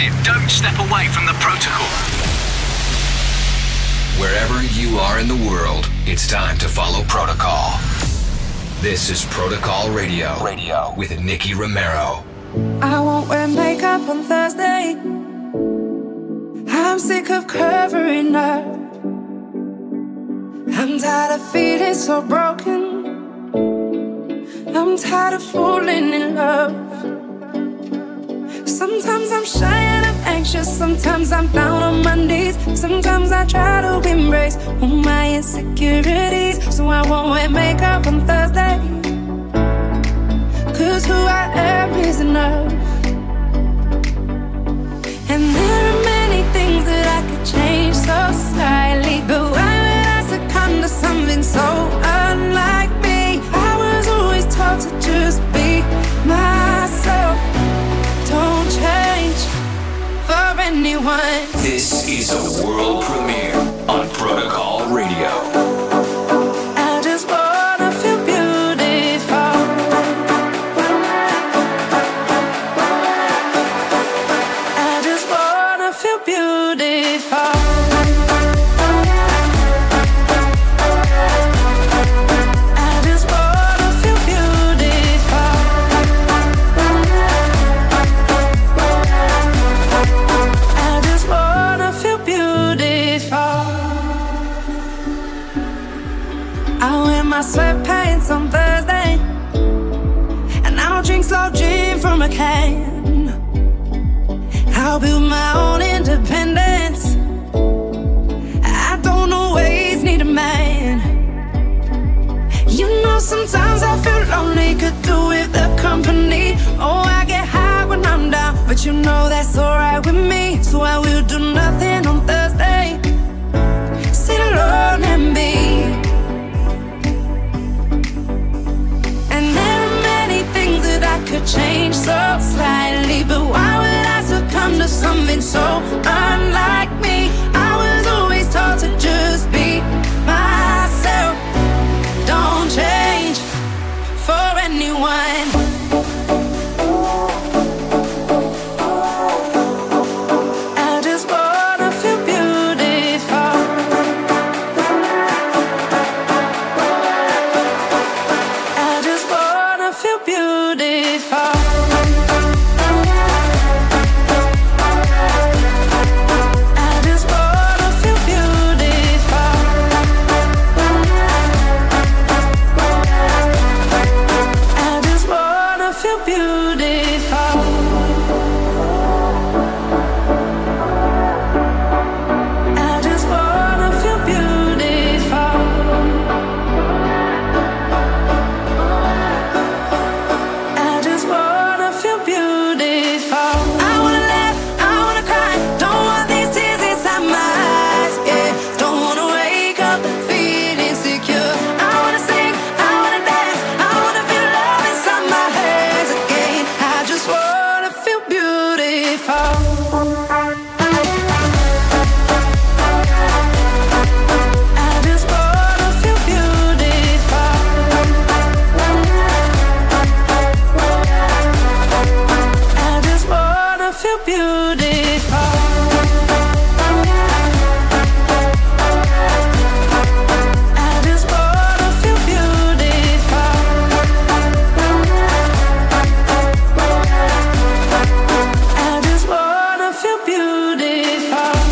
it. Don't step away from the protocol. Wherever you are in the world, it's time to follow protocol. This is Protocol Radio. Radio with Nicky Romero. I won't wear makeup on Thursday. I'm sick of covering up. I'm tired of feeling so broken. I'm tired of falling in love. Sometimes I'm shy and I'm anxious. Sometimes I'm down on my knees. Sometimes I try to embrace all my insecurities. So I won't wear makeup on Thursday. Cause who I am is enough. And there are many things that I could change so slightly. But why would I succumb to something so This is a world premiere on Protocol Radio. Feel could do with the company. Oh, I get high when I'm down, but you know that's alright with me. So I will do nothing on Thursday. Sit alone and be. And there are many things that I could change so slightly. But why would I succumb to something so unlike anyone.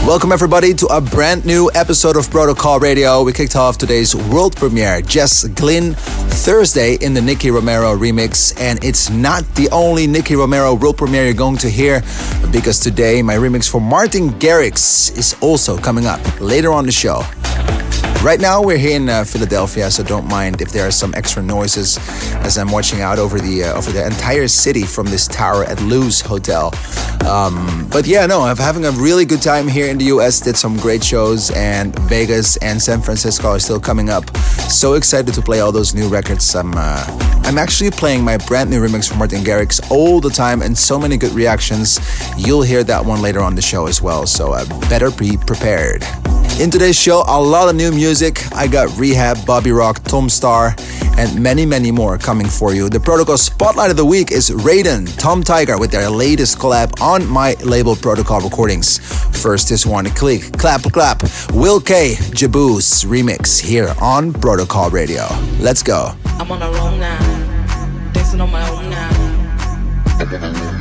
Welcome, everybody, to a brand new episode of Protocol Radio. We kicked off today's world premiere, Jess Glynne, Thursday in the Nicky Romero remix. And it's not the only Nicky Romero world premiere you're going to hear, because today my remix for Martin Garrix is also coming up later on the show. Right now, we're here in uh, Philadelphia, so don't mind if there are some extra noises as I'm watching out over the uh, over the entire city from this tower at Loews Hotel. Um, but yeah, no, I'm having a really good time here in the US. Did some great shows, and Vegas and San Francisco are still coming up. So excited to play all those new records. I'm uh, I'm actually playing my brand new remix from Martin Garrix all the time, and so many good reactions. You'll hear that one later on the show as well. So uh, better be prepared. In today's show, a lot of new music. I got R3HAB, Bobby Rock, Tom Staar, and many, many more coming for you. The Protocol Spotlight of the Week is Raiden, Tom Tiger with their latest collab on my label Protocol Recordings. First is one click, clap, clap. Will K, Jaboose remix here on Protocol Radio. Let's go. I'm on a roll now, dancing on my own now.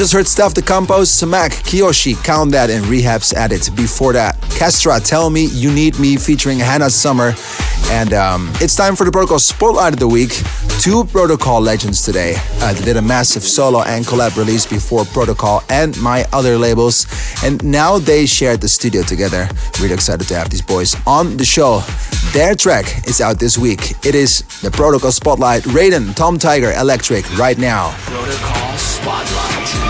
Just heard Stuff the Compose, Samak, Kiyoshi, Count That, and R3HAB's at it. Before that, Kestra, Tell Me You Need Me featuring Hannah Summer. And um, it's time for the Protocol Spotlight of the Week. Two Protocol legends today. Uh, they did a massive solo and collab release before Protocol and my other labels. And now they shared the studio together. Really excited to have these boys on the show. Their track is out this week. It is the Protocol Spotlight. Raiden, Tom Tiger, Electric, right now. Protocol Spotlight.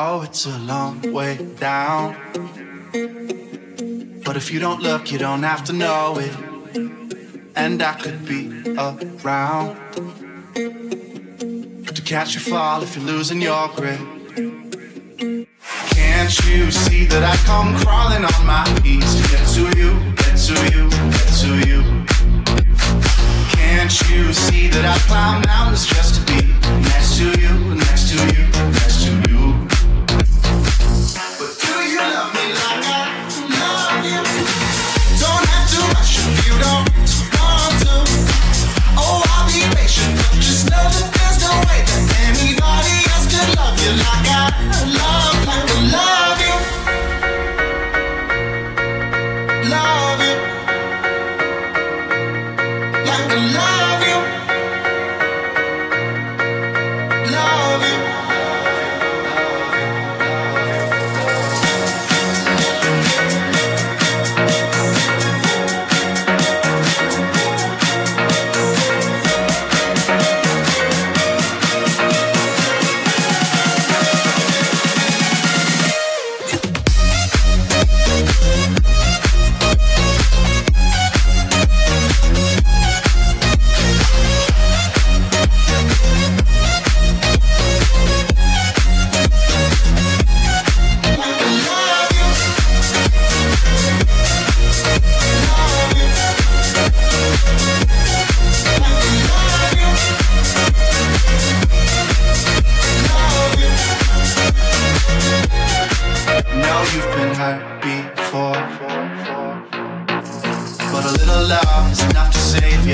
Oh, you don't look, you don't have to know it. And I could be around to catch you fall if you're losing your grip. Can't you see that I come crawling on my knees to get to you, get to you, get to you? Can't you see that I climb mountains just to be next to you, next to you, next to you?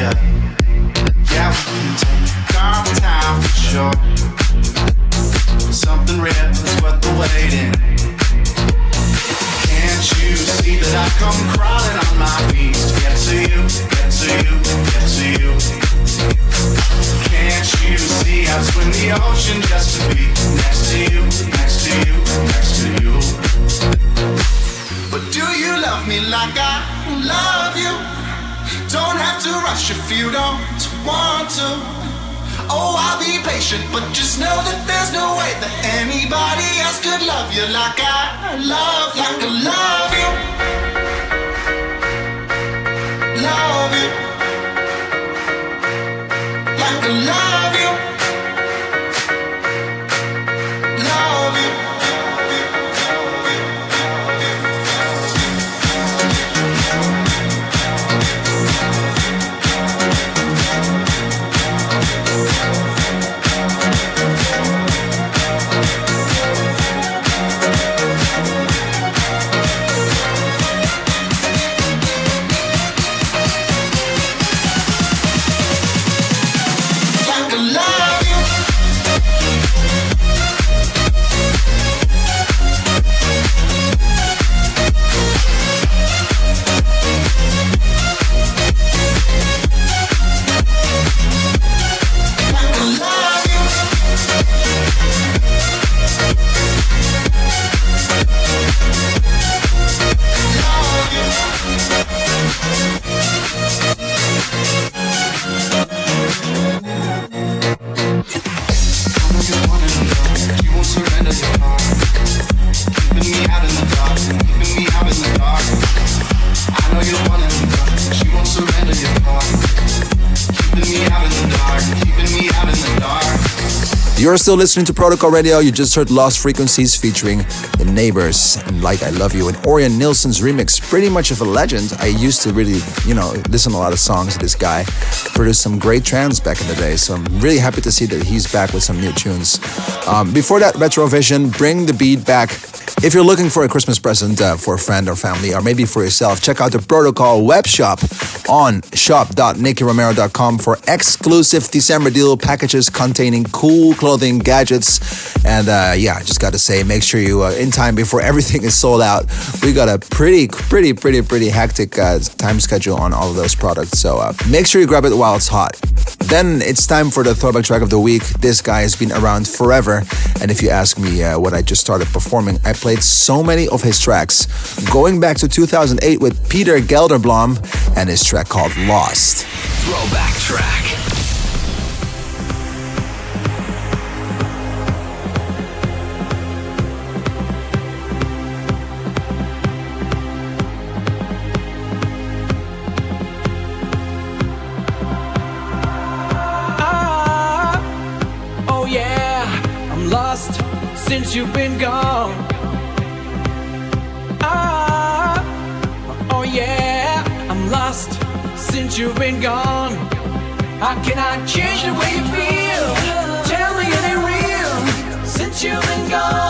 Yeah, we can take our time for sure. You don't want to. Oh, I'll be patient, but just know that there's no way that anybody else could love you like I love. Like I love you. Love you. Like I. Love still listening to Protocol Radio. You just heard Lost Frequencies featuring The NGHBRS and Like I Love You and Orjan Nilsen's remix. Pretty much of a legend. I used to really, you know, listen to a lot of songs of this guy. Produced some great trance back in the day. So I'm really happy to see that he's back with some new tunes. Um, before that, Retrovision, Bring the Beat Back. If you're looking for a Christmas present uh, for a friend or family, or maybe for yourself, check out the Protocol web shop on shop.nickyromero.com for exclusive December deal packages containing cool clothing, gadgets, and uh, yeah, just got to say, make sure you uh, in time before everything is sold out. We got a pretty, pretty, pretty, pretty hectic uh, time schedule on all of those products, so uh, make sure you grab it while it's hot. Then it's time for the throwback track of the week. This guy has been around forever, and if you ask me uh, what I just started performing, I played so many of his tracks, going back to 2008 with Peter Gelderblom and his track called Lost. Throwback track. Can I change the way you feel? Tell me it ain't real. Since you've been gone,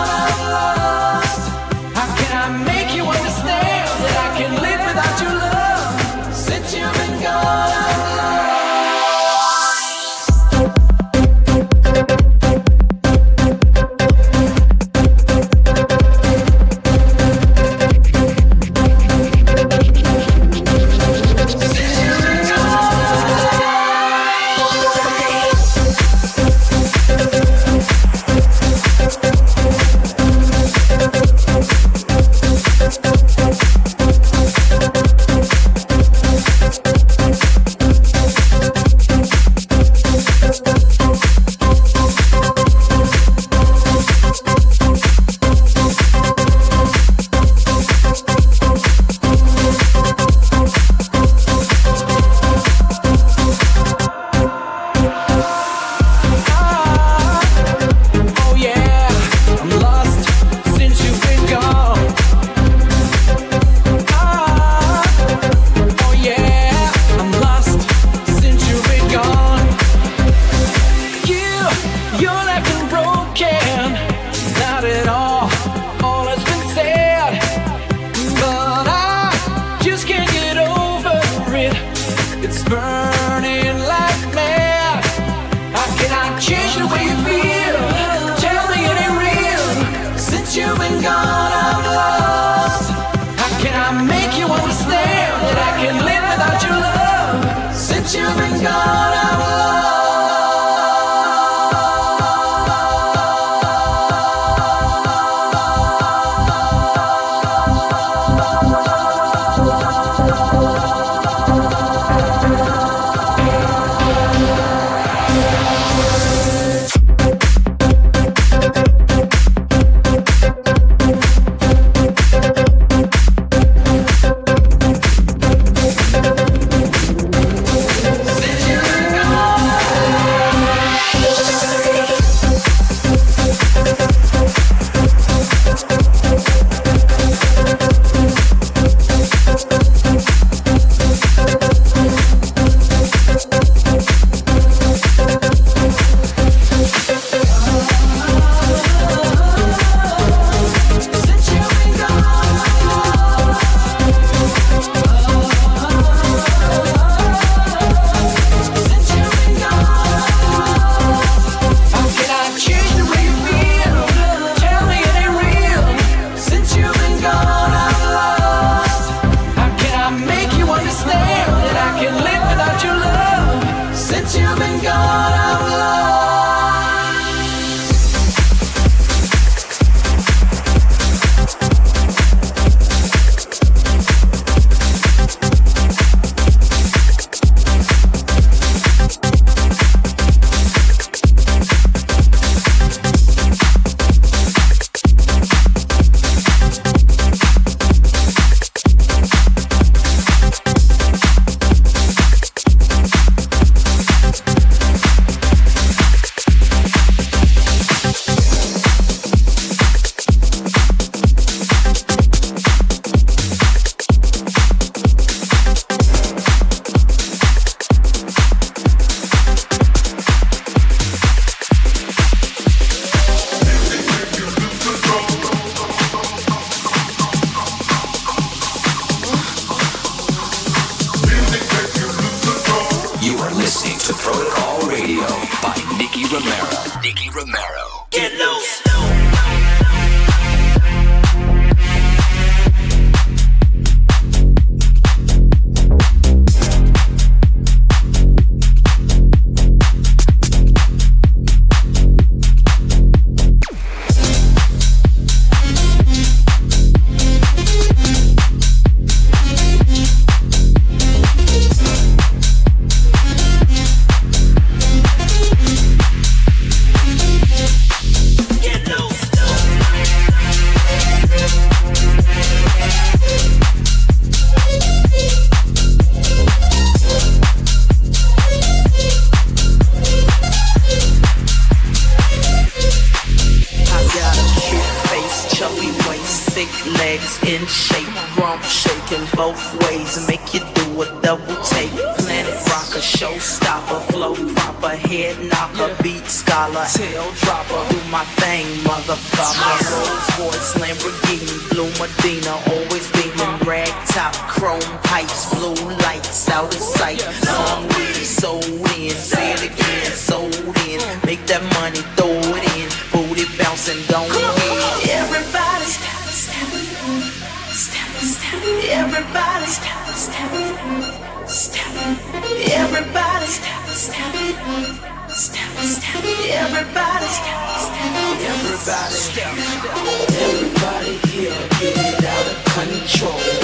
control.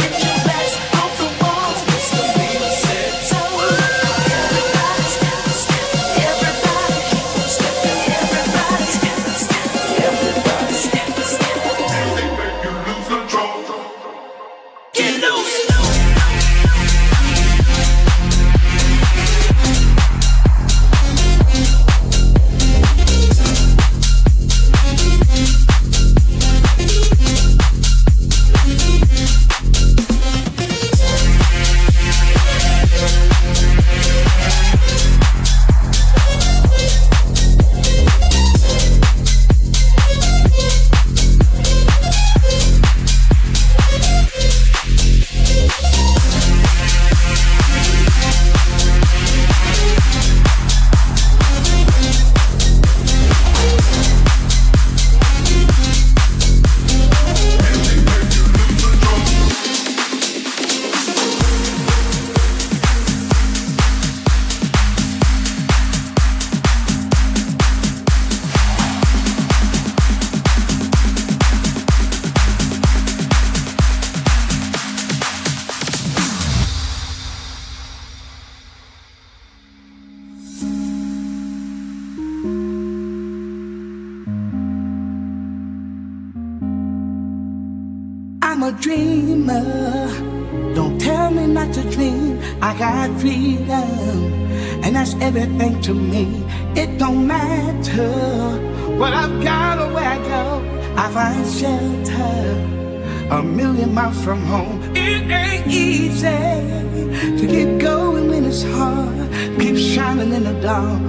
living in the dark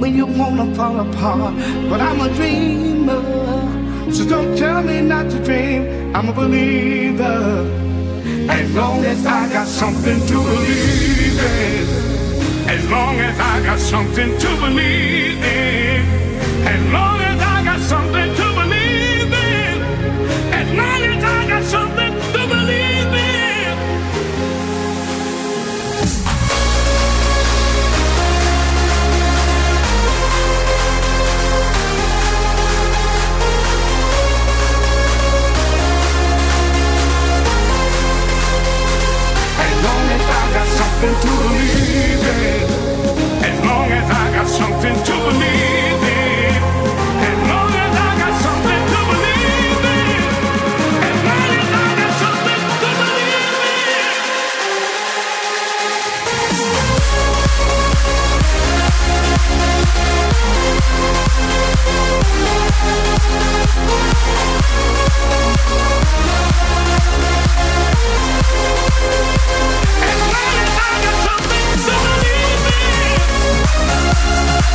when you wanna fall apart. But I'm a dreamer, so don't tell me not to dream. I'm a believer, as long as I got something to believe in. As long as I got something to believe in. As long as I got something. Something to believe in. As long as I got something to believe in. As long as I got something to believe in. As long as I got something to believe in.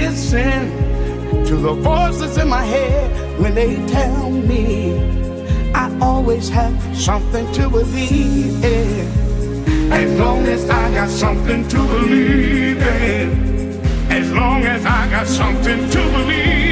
Listen to the voices in my head when they tell me I always have something to believe in. As long as I got something to believe in. As long as I got something to believe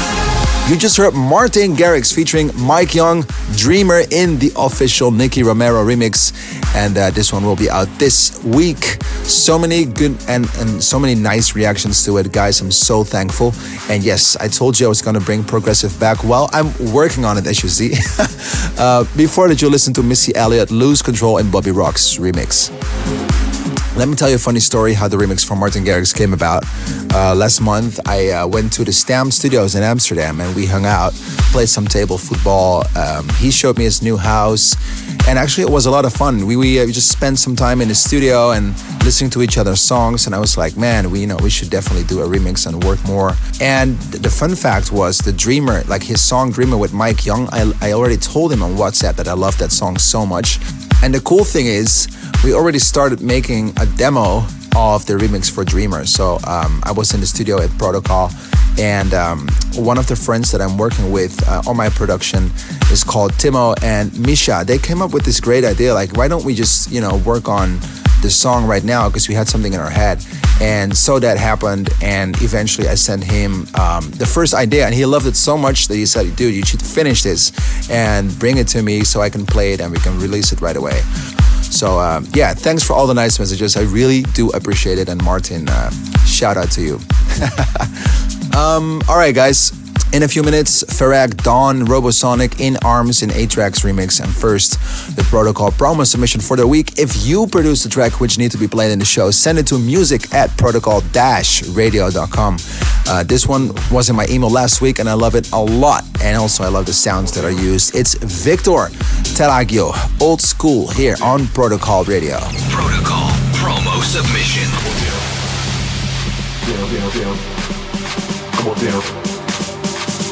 You just heard Martin Garrix featuring Mike Yung, Dreamer in the official Nicky Romero remix. And uh, this one will be out this week. So many good and, and so many nice reactions to it, guys. I'm so thankful. And yes, I told you I was going to bring progressive back. Well, I'm working on it, as you see. uh, before that, you listen to Missy Elliott, Lose Control, and Bobby Rock's remix. Let me tell you a funny story how the remix from Martin Garrix came about. Uh, last month, I uh, went to the STMPD Studios in Amsterdam and we hung out, played some table football. Um, he showed me his new house, and actually, it was a lot of fun. We, we, uh, we just spent some time in the studio and listening to each other's songs. And I was like, man, we you know we should definitely do a remix and work more. And the fun fact was the Dreamer, like his song Dreamer with Mike Yung. I, I already told him on WhatsApp that I love that song so much. And the cool thing is, we already started making a demo of the remix for Dreamer. So um, I was in the studio at Protocol, and um, one of the friends that I'm working with uh, on my production is called Timo and Misha. They came up with this great idea like, why don't we just, you know, work on the song right now because we had something in our head. And so that happened, and eventually I sent him um, the first idea, and he loved it so much that he said, "Dude, you should finish this and bring it to me so I can play it and we can release it right away." So um, yeah, thanks for all the nice messages. I really do appreciate it. And Martin, uh, shout out to you. um, all right, guys. In a few minutes, Farag Dawn Robosonic in Arms in A-Trak's remix. And first, the protocol promo submission for the week. If you produce a track which needs to be played in the show, send it to music at protocol-radio.com. Uh, this one was in my email last week and I love it a lot. And also I love the sounds that are used. It's Victor Telagio, old school here on Protocol Radio. Protocol promo submission. down, down, down. Come on down.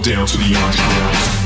down to the underground.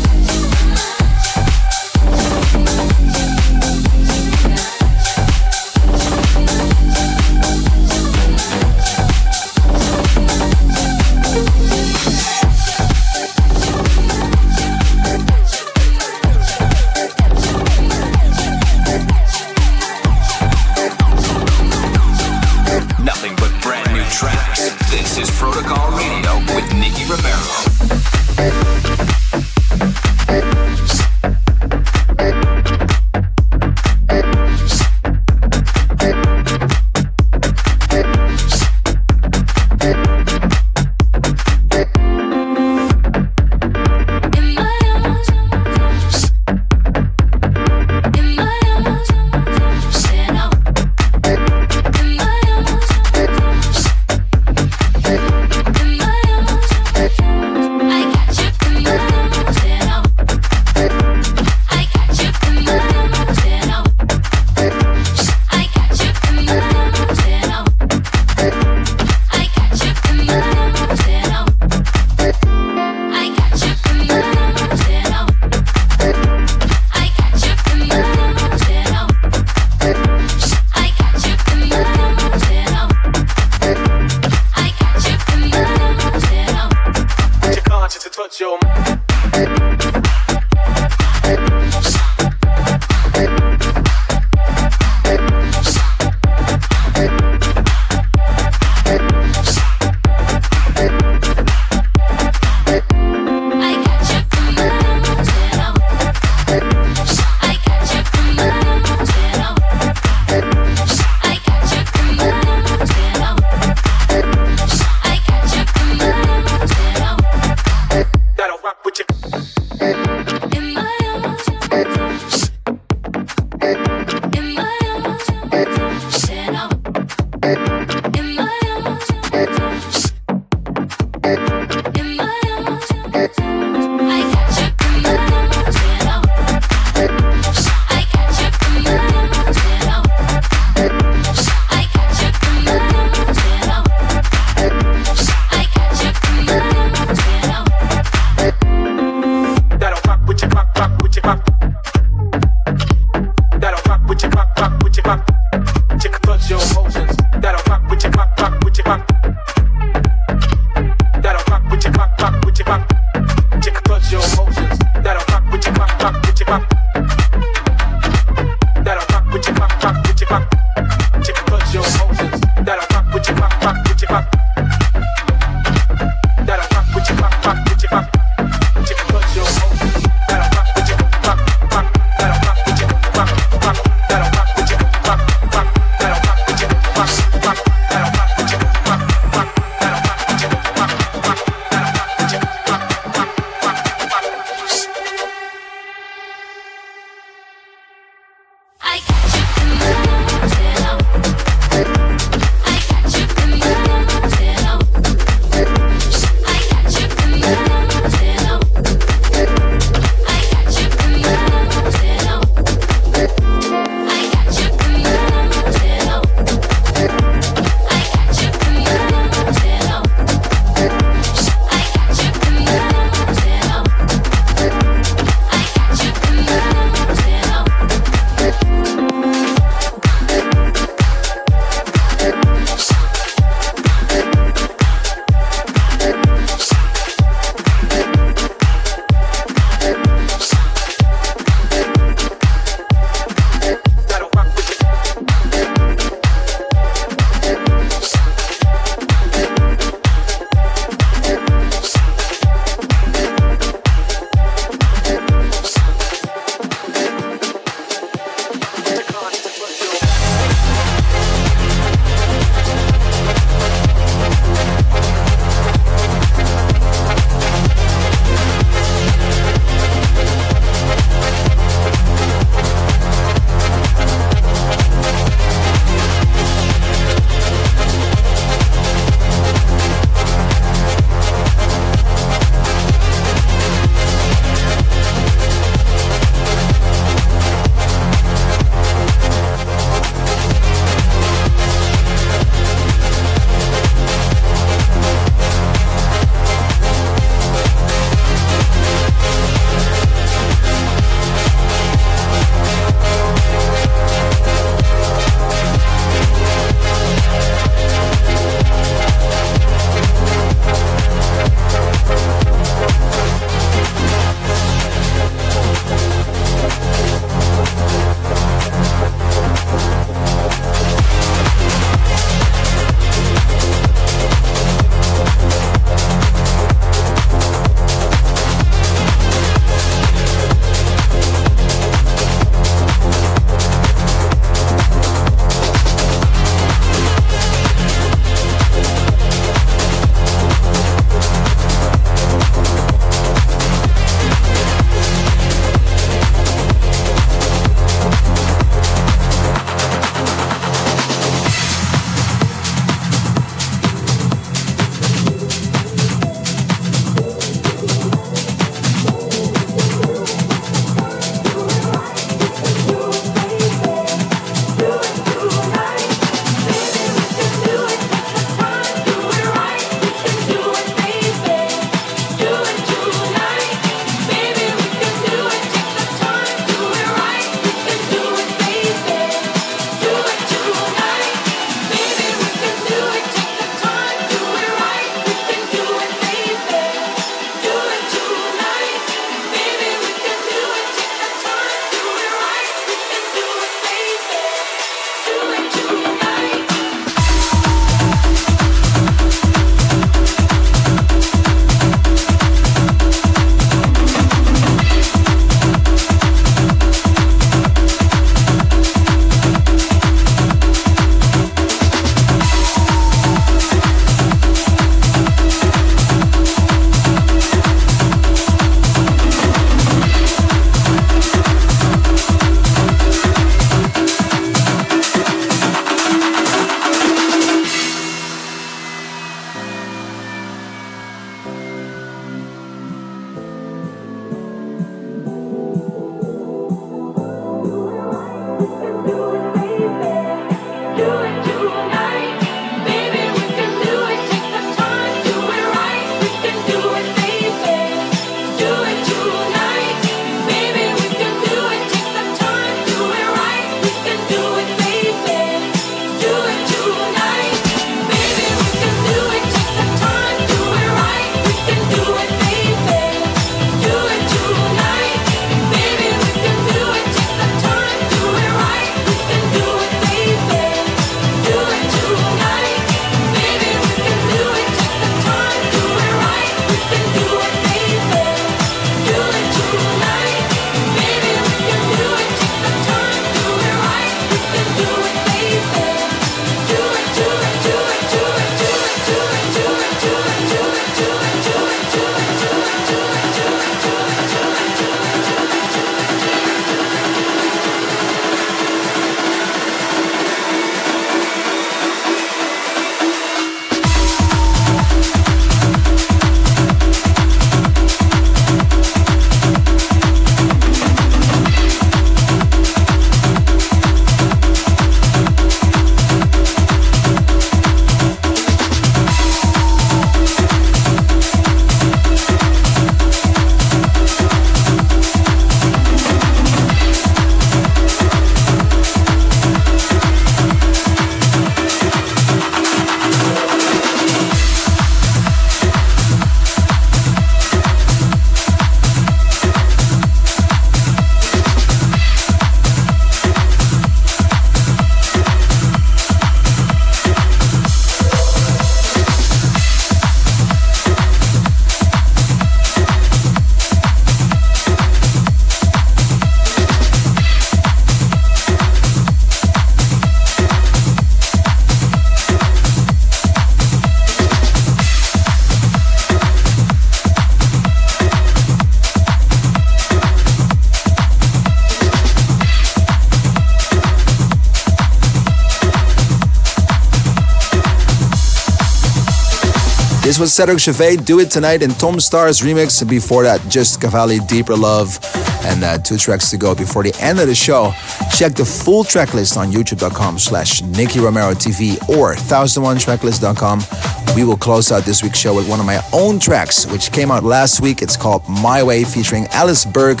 was Cedric Chauvet, Do It Tonight, and Tom Staar's remix. Before that, Just Cavalli, Deeper Love, and uh, two tracks to go before the end of the show. Check the full tracklist on youtube.com slash Nicky Romero TV or 1001tracklist.com. We will close out this week's show with one of my own tracks, which came out last week. It's called My Way, featuring Alice Berg,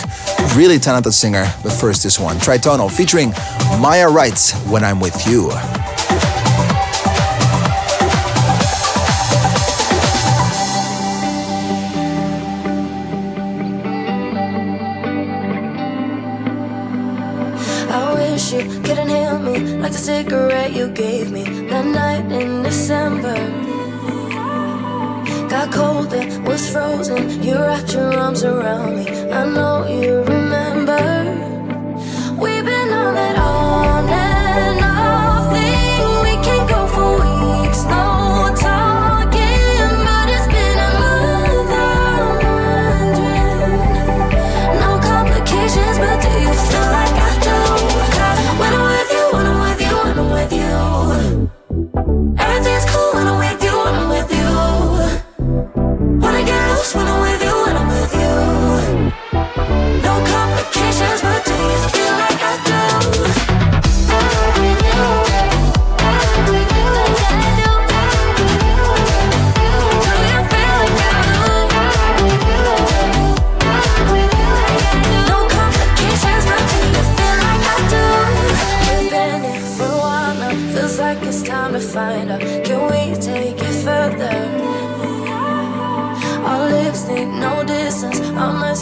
really talented singer. But first, this one, Tritonal, featuring Maya Wright's When I'm With You. me, like the cigarette you gave me that night in December. Got cold and was frozen. You wrapped your arms around me. I know you remember. We've been on it all.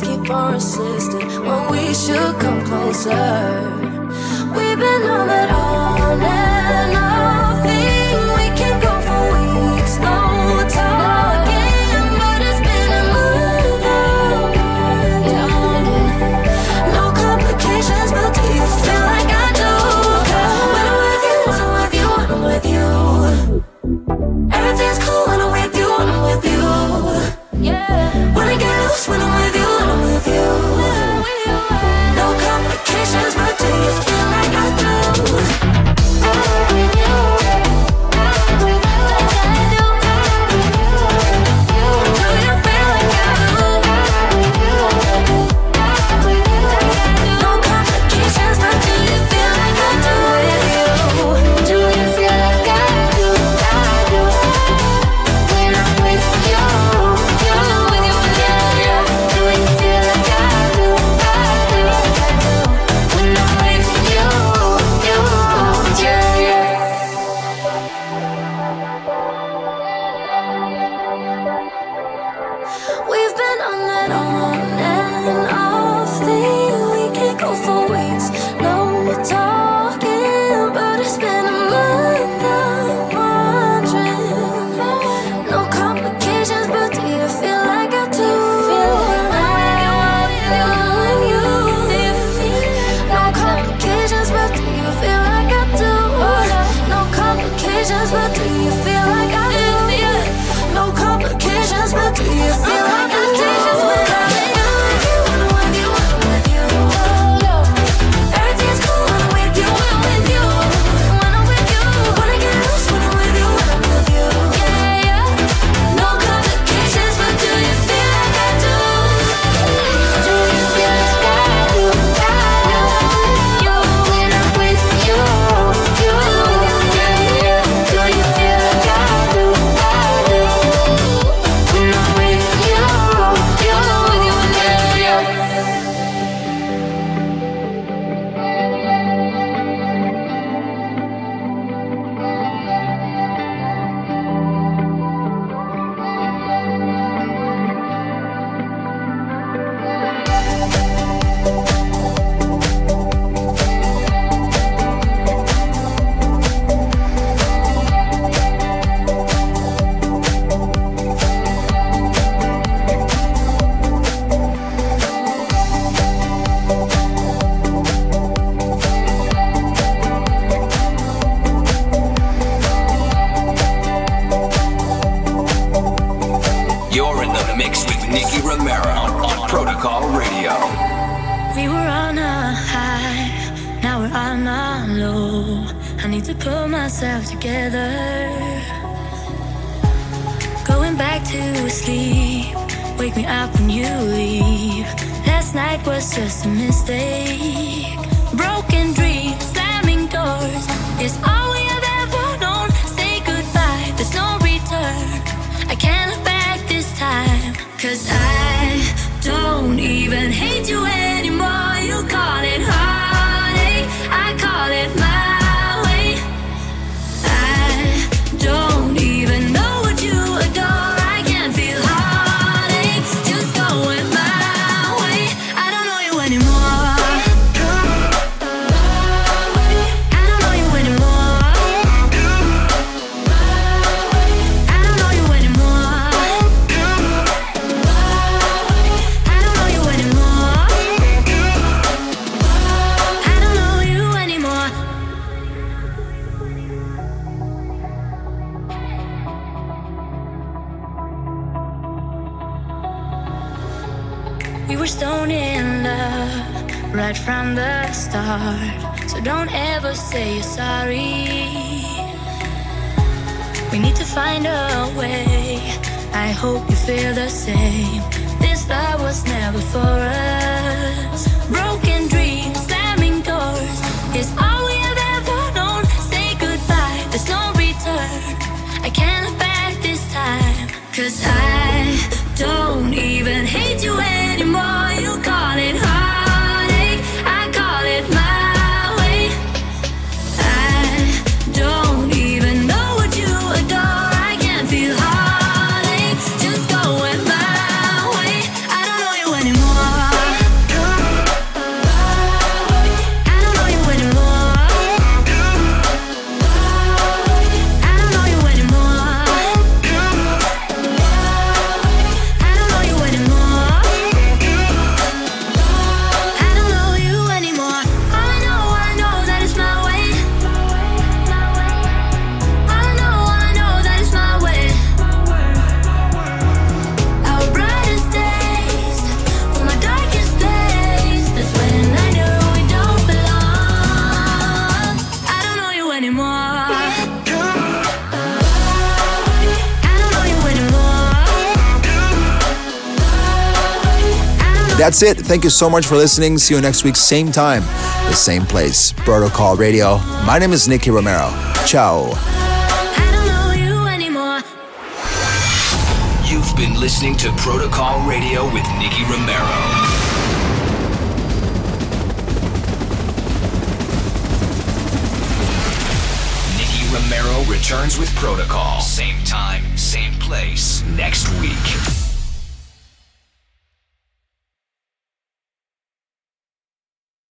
keep on resisting when we should come closer. We've been on it on and. I hope you feel the same. This love was never for us. Broken. That's it. Thank you so much for listening. See you next week, same time, the same place. Protocol Radio. My name is Nicky Romero. Ciao. You've been listening to Protocol Radio with Nicky Romero. Romero returns with Protocol. Same time, same place, next week.